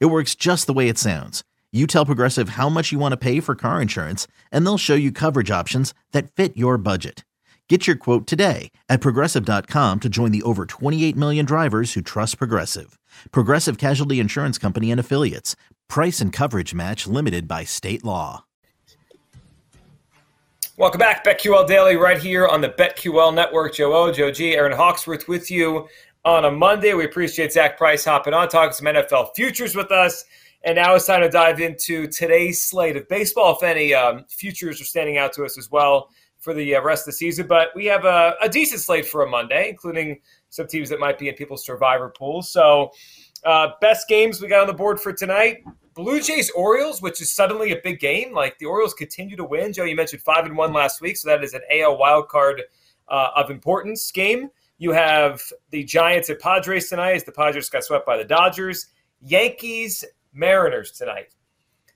It works just the way it sounds. You tell Progressive how much you want to pay for car insurance, and they'll show you coverage options that fit your budget. Get your quote today at progressive.com to join the over 28 million drivers who trust Progressive. Progressive Casualty Insurance Company and Affiliates. Price and coverage match limited by state law. Welcome back, BetQL Daily, right here on the BetQL Network. Joe O, Joe G, Aaron Hawksworth with you on a Monday. We appreciate Zach Price hopping on, talking some NFL futures with us. And now it's time to dive into today's slate of baseball. If any um, futures are standing out to us as well for the uh, rest of the season, but we have a, a, decent slate for a Monday, including some teams that might be in people's survivor pools. So, uh, best games we got on the board for tonight: Blue Jays Orioles, which is suddenly a big game. Like the Orioles continue to win. Joe, you mentioned five and one last week, so that is an AL wild card uh, of importance game. You have the Giants at Padres tonight as the Padres got swept by the Dodgers. Yankees, Mariners tonight.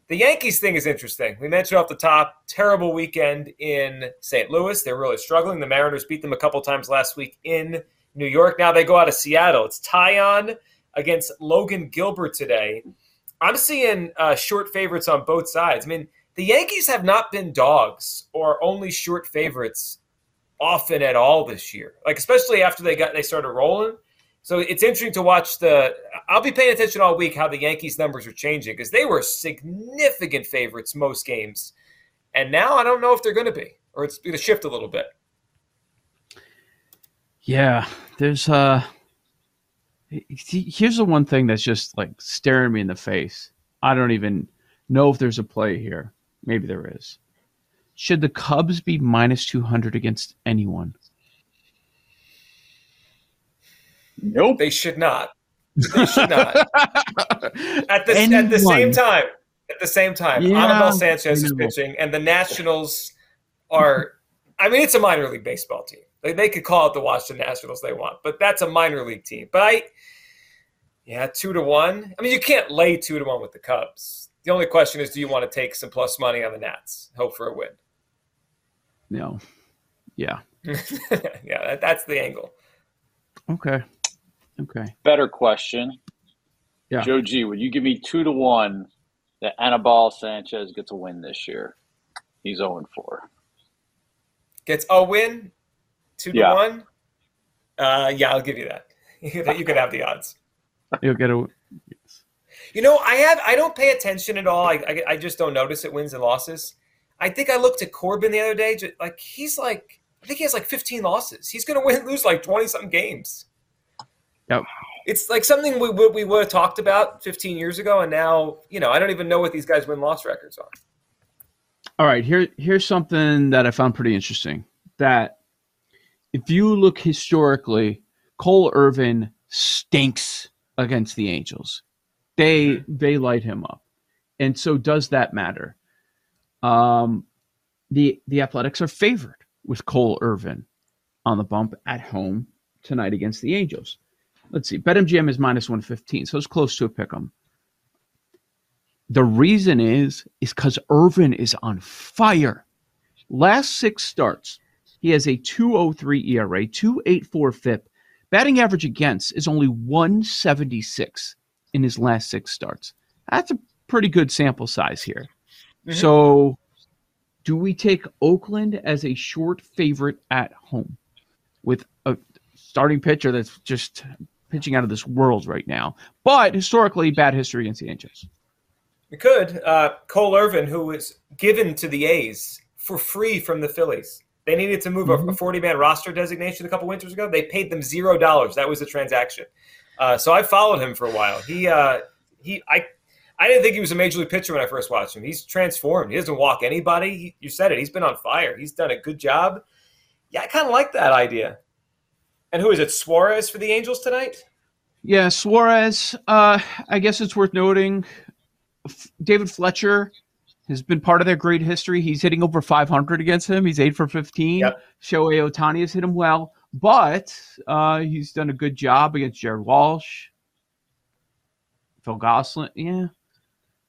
The Yankees thing is interesting. We mentioned off the top, terrible weekend in St. Louis. They're really struggling. The Mariners beat them a couple times last week in New York. Now they go out of Seattle. It's Taillon against Logan Gilbert today. I'm seeing uh, short favorites on both sides. I mean, the Yankees have not been dogs or only short favorites often at all this year. Like especially after they got they started rolling. So it's interesting to watch the. I'll be paying attention all week how the Yankees numbers are changing because they were significant favorites most games, and now I don't know if they're going to be or it's going to shift a little bit. Yeah, there's uh here's the one thing that's just like staring me in the face. I don't even know if there's a play here. Maybe there is. Should the Cubs be minus 200 against anyone? Nope. They should not. They should not. at the at the same time, at the same time, yeah, Anibal Sanchez is pitching, and the Nationals are. I mean, it's a minor league baseball team. They, they could call it the Washington Nationals they want, but that's a minor league team. But I, yeah, two to one. I mean, you can't lay two to one with the Cubs. The only question is, do you want to take some plus money on the Nats, hope for a win? No. Yeah. yeah, that, that's the angle. Okay. Okay. Better question. Yeah. Joe G, would you give me two to one that Anibal Sanchez gets a win this year? He's 0 4. Gets a win? Two to yeah. one? Uh, yeah, I'll give you that. you could have the odds. You'll get a. You know, I have I don't pay attention at all. I, I, I just don't notice it wins and losses. I think I looked at Corbin the other day. Like he's like, I think he has like 15 losses. He's going to win, lose like 20 something games. Yep. It's like something we we would have talked about 15 years ago, and now you know I don't even know what these guys win loss records are. All right, here here's something that I found pretty interesting. That if you look historically, Cole Irvin stinks against the Angels. They mm-hmm. they light him up, and so does that matter? Um, the the Athletics are favored with Cole Irvin on the bump at home tonight against the Angels. Let's see, BetMGM is minus one fifteen, so it's close to a pick 'em. The reason is is because Irvin is on fire. Last six starts, he has a 203 ERA, 284 FIP. Batting average against is only 176 in his last six starts. That's a pretty good sample size here. Mm-hmm. So, do we take Oakland as a short favorite at home with a starting pitcher that's just pitching out of this world right now, but historically bad history against the Angels? We could. Uh, Cole Irvin, who was given to the A's for free from the Phillies. They needed to move mm-hmm. a 40 man roster designation a couple winters ago. They paid them zero dollars. That was the transaction. Uh, so I followed him for a while. He, uh, he, I I didn't think he was a major league pitcher when I first watched him. He's transformed. He doesn't walk anybody. He, you said it. He's been on fire. He's done a good job. Yeah, I kind of like that idea. And who is it? Suarez for the Angels tonight? Yeah, Suarez. Uh, I guess it's worth noting. David Fletcher has been part of their great history. He's hitting over 500 against him. He's eight for 15. Yep. Shohei Ohtani has hit him well, but uh, he's done a good job against Jared Walsh, Phil Gosselin. Yeah.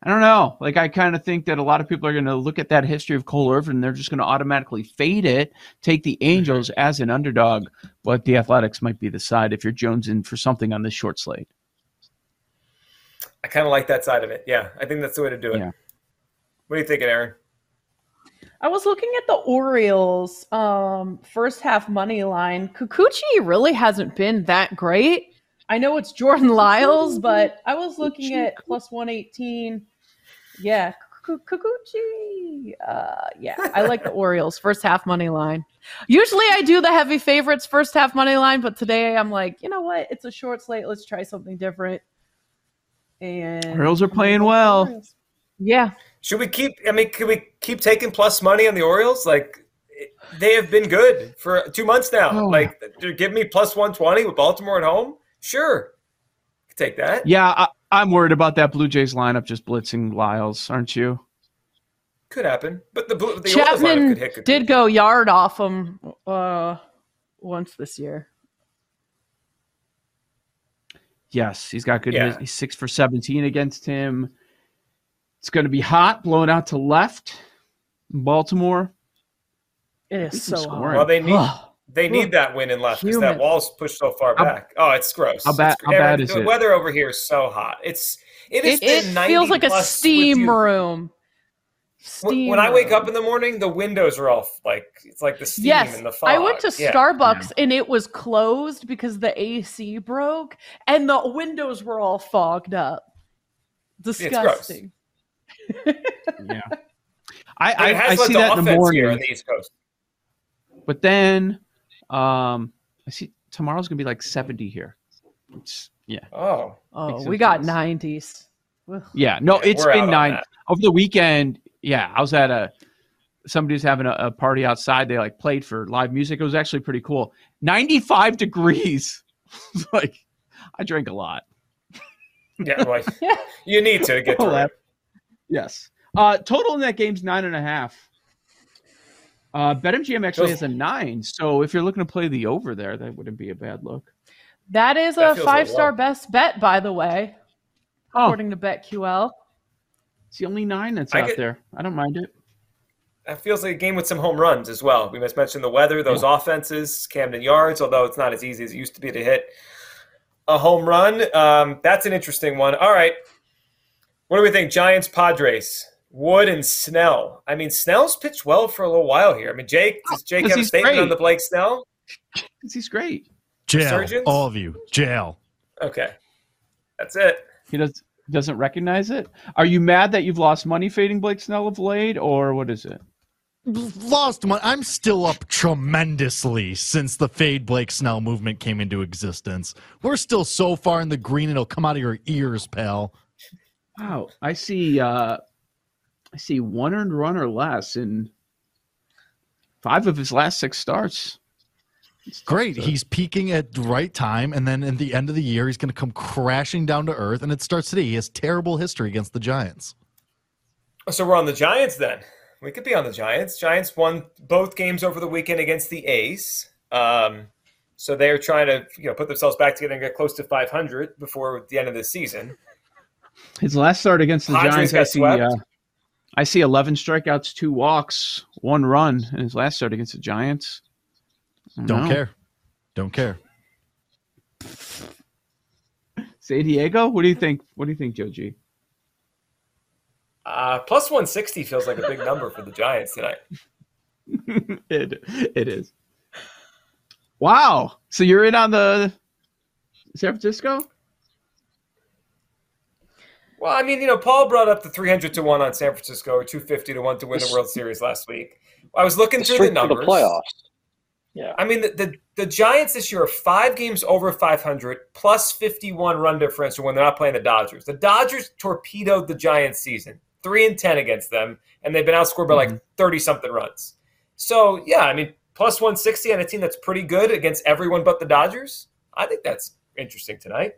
I don't know. Like, I kind of think that a lot of people are going to look at that history of Cole Irvin and they're just going to automatically fade it, take the Angels as an underdog, but the Athletics might be the side if you're jonesing for something on this short slate. I kind of like that side of it. Yeah, I think that's the way to do it. Yeah. What are you thinking, Aaron? I was looking at the Orioles um, first half money line. Kikuchi really hasn't been that great. I know it's Jordan Lyles, but I was looking at plus 118. Yeah, Kikuchi. Uh, yeah, I like the Orioles first half money line. Usually I do the heavy favorites first half money line, but today I'm like, you know what? It's a short slate. Let's try something different. And Orioles are playing well. Yeah. Should we keep? I mean, can we keep taking plus money on the Orioles? Like they have been good for two months now. Oh. Like, give me plus one twenty with Baltimore at home. Sure, take that. Yeah, I, am worried about that Blue Jays lineup just blitzing Lyles, aren't you? Could happen, but the, the Chapman did go yard off him uh, once this year. Yes, he's got good. Yeah. He's six for seventeen against him. It's going to be hot, blowing out to left. Baltimore. It is so hot. Well, they need they need that win in left because that wall's pushed so far back. oh, it's gross. How bad? How bad is the it? weather over here is so hot. It's it is. It, it feels like a steam room. Steam when I wake up in the morning, the windows are all like it's like the steam yes, and the fog. I went to yeah. Starbucks yeah. and it was closed because the AC broke and the windows were all fogged up. Disgusting. yeah. I, I, I see that in the morning. Here on the East Coast. But then um I see tomorrow's gonna be like 70 here. It's, yeah. Oh. Oh, we got 90s. Yeah, no, yeah, it's been nine over the weekend. Yeah, I was at a somebody was having a, a, party outside. They like played for live music. It was actually pretty cool. 95 degrees. like I drank a lot. Yeah, like you need to get to it. Yes. Uh, total in that game's nine and a half. Uh, BetMGM actually has a nine, so if you're looking to play the over there, that wouldn't be a bad look. That is that a five star best bet, by the way, oh. according to BetQL. It's the only nine that's I out get, there. I don't mind it. That feels like a game with some home runs as well. We must mention the weather, those yeah. offenses, Camden Yards, although it's not as easy as it used to be to hit a home run. Um, that's an interesting one. All right. What do we think? Giants, Padres, Wood, and Snell. I mean, Snell's pitched well for a little while here. I mean, Jake, does Jake have a statement great. on the Blake Snell? He's great. Jail, Surgeons? all of you, jail. Okay, that's it. He does doesn't recognize it. Are you mad that you've lost money fading Blake Snell of late, or what is it? Lost money. I'm still up tremendously since the fade Blake Snell movement came into existence. We're still so far in the green; it'll come out of your ears, pal. Wow, I see. Uh, I see one earned run or less in five of his last six starts. Great. He's peaking at the right time, and then at the end of the year, he's going to come crashing down to earth. And it starts today. He has terrible history against the Giants. So we're on the Giants then. We could be on the Giants. Giants won both games over the weekend against the A's. Um, so they're trying to you know put themselves back together and get close to 500 before the end of the season. His last start against the Padres Giants, I see, uh, I see 11 strikeouts, two walks, one run in his last start against the Giants. Don't know. care. Don't care. San Diego, what do you think? What do you think, Joe G? Uh, plus 160 feels like a big number for the Giants tonight. it it is. Wow. So you're in on the San Francisco? Well, I mean, you know, Paul brought up the 300 to 1 on San Francisco or 250 to 1 to win the World Series last week. I was looking through the numbers. the playoffs. Yeah. I mean, the, the, the, Giants this year are five games over 500 plus 51 run differential when they're not playing the Dodgers. The Dodgers torpedoed the Giants season, 3 and 10 against them, and they've been outscored by mm-hmm. like 30 something runs. So, yeah, I mean, plus 160 on a team that's pretty good against everyone but the Dodgers. I think that's interesting tonight.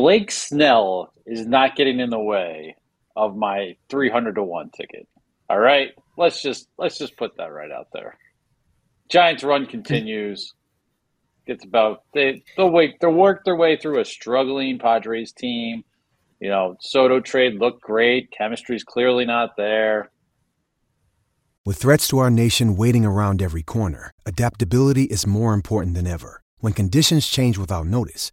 Blake Snell is not getting in the way of my 300 to 1 ticket. All right? Let's just let's just put that right out there. Giants run continues. Gets about they they'll wait they'll work their way through a struggling Padres team. You know, Soto trade looked great. Chemistry's clearly not there. With threats to our nation waiting around every corner, adaptability is more important than ever. When conditions change without notice,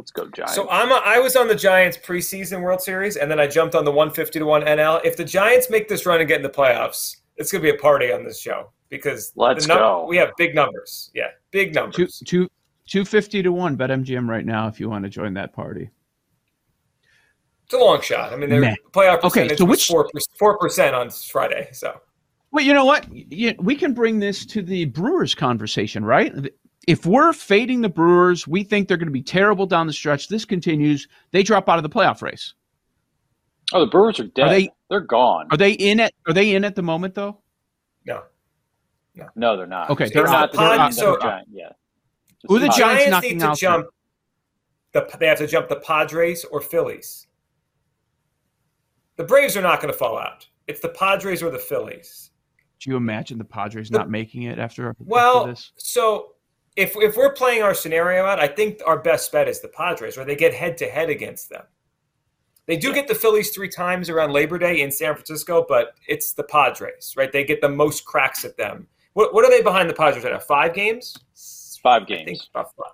Let's go Giants. So I'm a, I was on the Giants preseason World Series, and then I jumped on the 150 to one NL. If the Giants make this run and get in the playoffs, it's going to be a party on this show because Let's num- go. We have big numbers. Yeah, big numbers. two, 250 to 1 bet MGM right now if you want to join that party. It's a long shot. I mean, their Meh. playoff Okay, percentage so which- four four percent on Friday. So Well, you know what? We can bring this to the Brewers conversation, right? If we're fading the Brewers, we think they're going to be terrible down the stretch. This continues. They drop out of the playoff race. oh, the Brewers are dead. Are they- They're gone. Are they in it? Are they in at the moment though? no, no, they're not. Okay, they're they're not. not. They're not So- the Giant. Yeah. Who are the Giants Giants knocking need to out jump. The, they have to jump the Padres or Phillies. The Braves are not going to fall out. It's the Padres or the Phillies. Do you imagine the Padres The- not making it after, after Well, this? so if if we're playing our scenario out, I think our best bet is the Padres, where they get head to head against them. They do get the Phillies three times around Labor Day in San Francisco, but it's the Padres, right? They get the most cracks at them. What what are they behind the Padres right now? Five games? Five I think games. about five.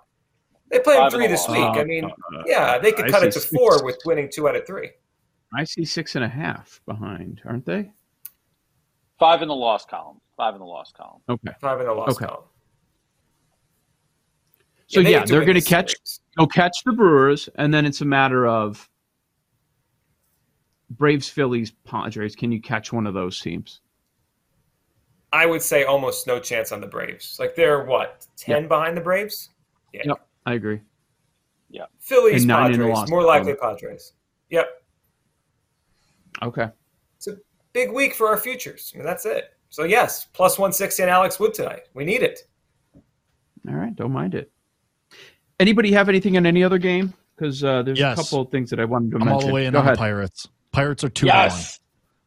They play them Five and three this loss. week. Uh, I mean, uh, yeah, they could I cut it to six. four with winning two out of three. I see six and a half behind, aren't they? Five in the loss column. Five in the loss column. Okay. Five in the loss Okay. column. So they yeah, need they're going to catch series. they'll catch the Brewers, and then it's a matter of Braves, Phillies, Padres. Can you catch one of those teams? I would say almost no chance on the Braves. Like they're what ten behind the Braves. Yeah. Yep, I agree. Yeah, Phillies, And nine in the Padres, more column. likely Padres. Yep, Okay. it's a big week for our futures. I mean, that's it. So yes, plus one sixty on Alex Wood tonight. We need it. All right, don't mind it. Anybody have anything on any other game? Because uh, there's Yes. a couple of things that I wanted to I'm mention. all the way in Go on the ahead. Pirates. Pirates are two yes. to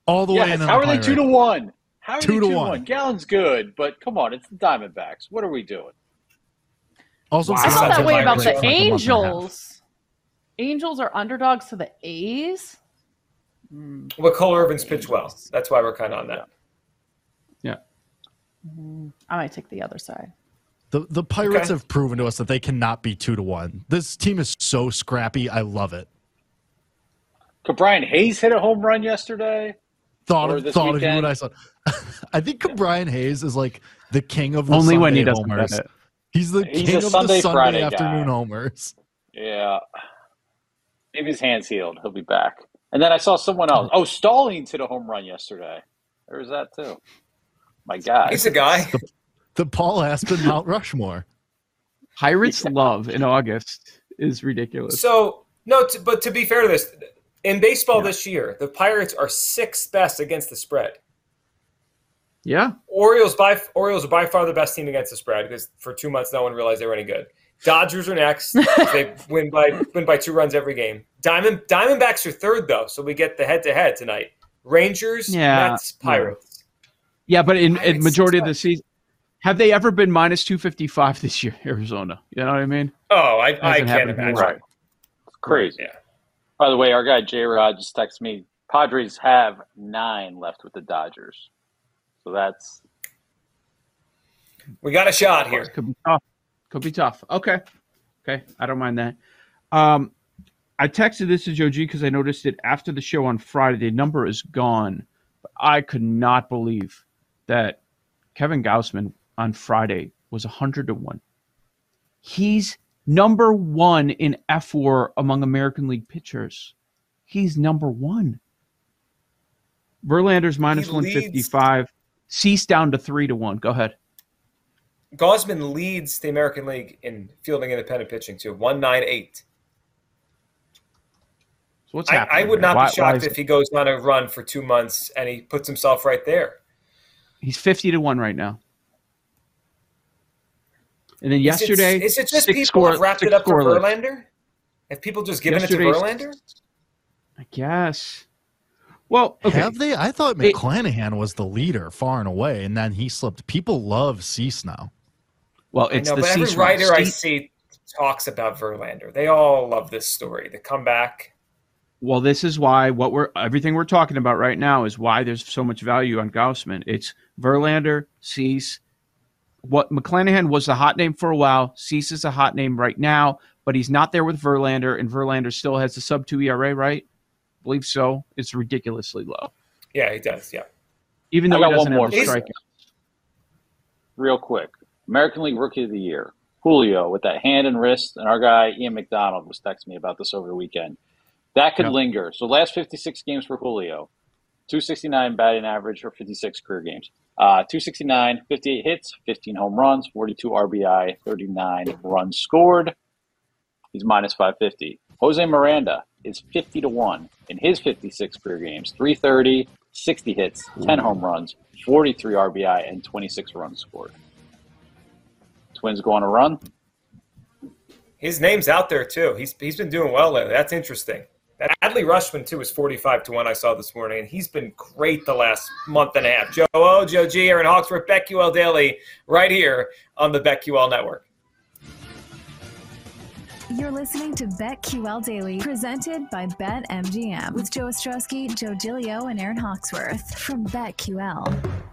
one. All the way in on How the are they two to one? How are Two they to two to one. one? Gallen's good, but come on, it's the Diamondbacks. What are we doing? Also, Wow. I Sounds felt that way about the like a month and a half. Angels. Angels are underdogs to the A's. Hmm. But Cole Irvin's pitch well. That's why we're kind of on that. Yeah. I might take the other side. The the Pirates Okay. have proven to us that they cannot be two to one. This team is so scrappy. I love it. Could Brian Hayes hit a home run yesterday? Thought of this thought of you weekend. when I saw. I think Brian Hayes is like the king of the Only when he doesn't homers. get it. He's the He's king of Sunday, the Sunday Friday afternoon guy. homers. Yeah. Maybe his hand's healed. He'll be back. And then I saw someone else. Oh, Stallings hit a home run yesterday. There's that too. My God. He's a guy. The Paul Aspen Mount Rushmore. Pirates love in August is ridiculous. So no, t- but to be fair to this, in baseball Yeah. this year, the Pirates are sixth best against the spread. yeah, Orioles by Orioles are by far the best team against the spread because for two months no one realized they were any good. Dodgers are next. they win by win by two runs every game. Diamond Diamondbacks are third though, so we get the head to head tonight. Rangers, Yeah, Mets, Pirates. yeah, but in, in majority of the season, have they ever been minus two fifty five this year? Arizona, you know what I mean? Oh, I, I can't imagine. Right. It's crazy. Yeah. By the way, our guy J Rod just texted me. Padres have nine left with the Dodgers. So that's We got a shot here. Could be tough. Could be tough. Okay, okay, I don't mind that. Um, I texted this to Joe G because I noticed it after the show on Friday. The number is gone. But I could not believe that Kevin Gausman on Friday was hundred to one. He's number one in F WAR among American League pitchers. He's number one. Verlander's minus He one leads- Cease down to three to one. Go ahead. Gausman leads the American League in fielding independent pitching too, one nine eight. So what's I, happening? I would not Why- be shocked if he goes on a run for two months and he puts himself right there. he's fifty to one right now. And then yesterday, is it just six people score- have wrapped it six up for scoreless. Verlander? Have people just given Yesterday's- it to Verlander? I guess. Well, okay. Have they? I thought It- McClanahan was the leader far and away, and then he slipped. People love Cease now. Well, I it's know, the but every writer rule. I see talks about Verlander. They all love this story. The comeback. Well, this is why what we're everything we're talking about right now is why there's so much value on Gausman. It's Verlander, Cease. What McClanahan was the hot name for a while. Cease is a hot name right now, but he's not there with Verlander, and Verlander still has the sub two ERA, right? I believe so. It's ridiculously low, Yeah, he does. Yeah. even I though he got doesn't one have the more. strikeout. Real quick, American League Rookie of the Year, Julio with that hand and wrist, and our guy Ian McDonald was texting me about this over the weekend. That could Yeah. linger. So last 56 games for Julio, 269 batting average for 56 career games. Uh, 269, 58 hits, 15 home runs, 42 RBI, 39 runs scored. He's minus 550. Jose Miranda is 50 to 1 in his 56 career games, 330, 60 hits, 10 home runs, 43 RBI, and 26 runs scored. Twins go on a run. His name's out there too. He's he's been doing well lately. That's interesting. Adley Rutschman too is forty five to one. I saw this morning, and he's been great the last month and a half. Joe O, Joe G, Aaron Hawksworth, BetQL Daily, right here on the BetQL Network. You're listening to BetQL Daily, presented by BetMGM, with Joe Ostrowski, Joe Gilio, and Aaron Hawksworth from BetQL.